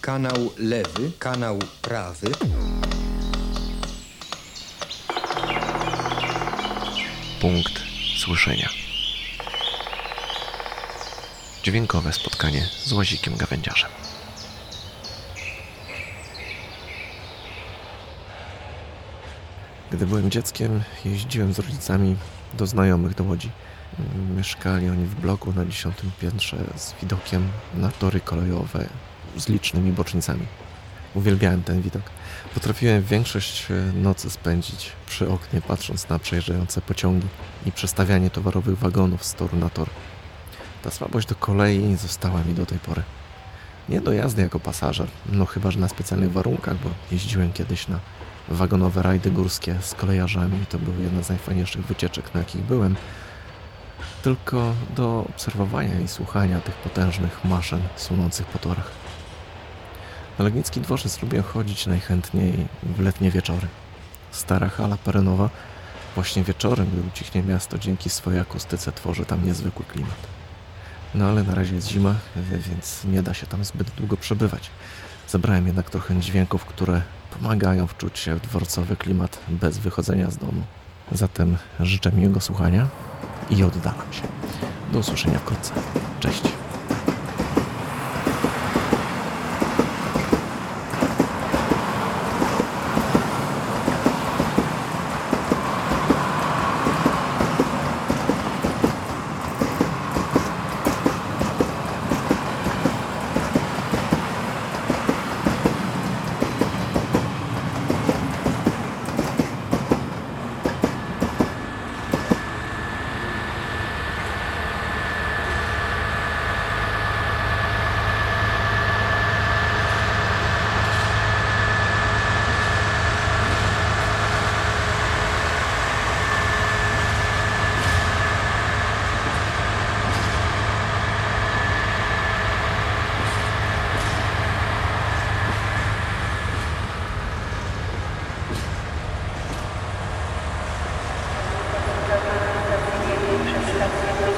kanał lewy, kanał prawy. Punkt słyszenia. Dźwiękowe spotkanie z łazikiem gawędziarzem. Gdy byłem dzieckiem, jeździłem z rodzicami do znajomych do Łodzi. Mieszkali oni w bloku na dziesiątym piętrze z widokiem na tory kolejowe z licznymi bocznicami. Uwielbiałem ten widok. Potrafiłem większość e, nocy spędzić przy oknie, patrząc na przejeżdżające pociągi i przestawianie towarowych wagonów z toru na tor. Ta słabość do kolei została mi do tej pory. Nie do jazdy jako pasażer, no chyba, że na specjalnych warunkach, bo jeździłem kiedyś na wagonowe rajdy górskie z kolejarzami. To były jedne z najfajniejszych wycieczek, na jakich byłem. Tylko do obserwowania i słuchania tych potężnych maszyn sunących po torach. Legnicki dworzec lubię chodzić najchętniej w letnie wieczory. Stara hala perenowa właśnie wieczorem, gdy ucichnie miasto, dzięki swojej akustyce tworzy tam niezwykły klimat. No ale na razie jest zima, więc nie da się tam zbyt długo przebywać. Zabrałem jednak trochę dźwięków, które pomagają wczuć się w dworcowy klimat bez wychodzenia z domu. Zatem życzę miłego słuchania i oddalam się. Do usłyszenia wkrótce. Cześć.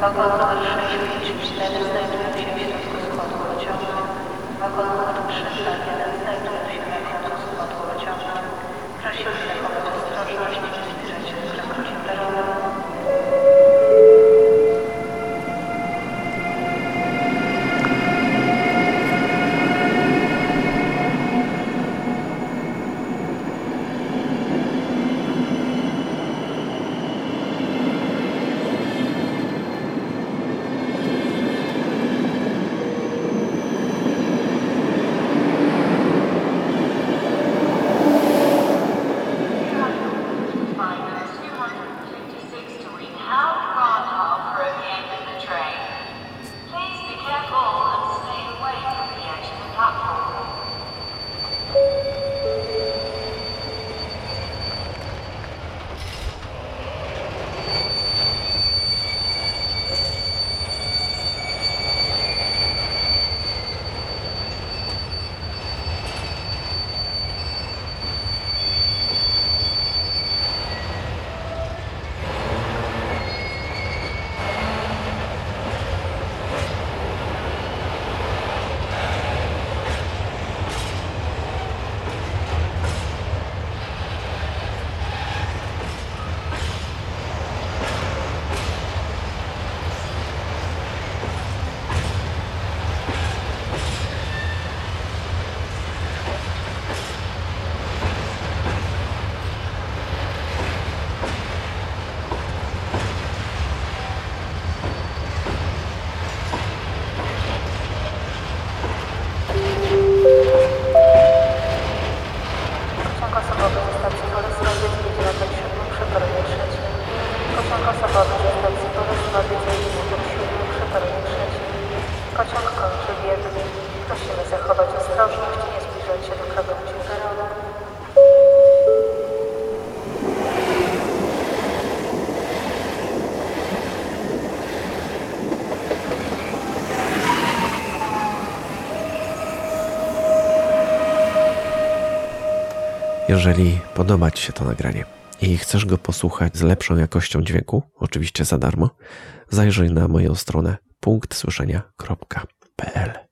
Wagon numer 654 znajduje się w środku składu pociągu. Wagon numer 301 znajduje się na końcu składu pociągu. Prosimy Pociąg kończy w Prosimy zachować ostrożność i nie zbliżać się do krawędzi peronu. Jeżeli podoba Ci się to nagranie i chcesz go posłuchać z lepszą jakością dźwięku, oczywiście za darmo, zajrzyj na moją stronę punktsłyszenia.pl.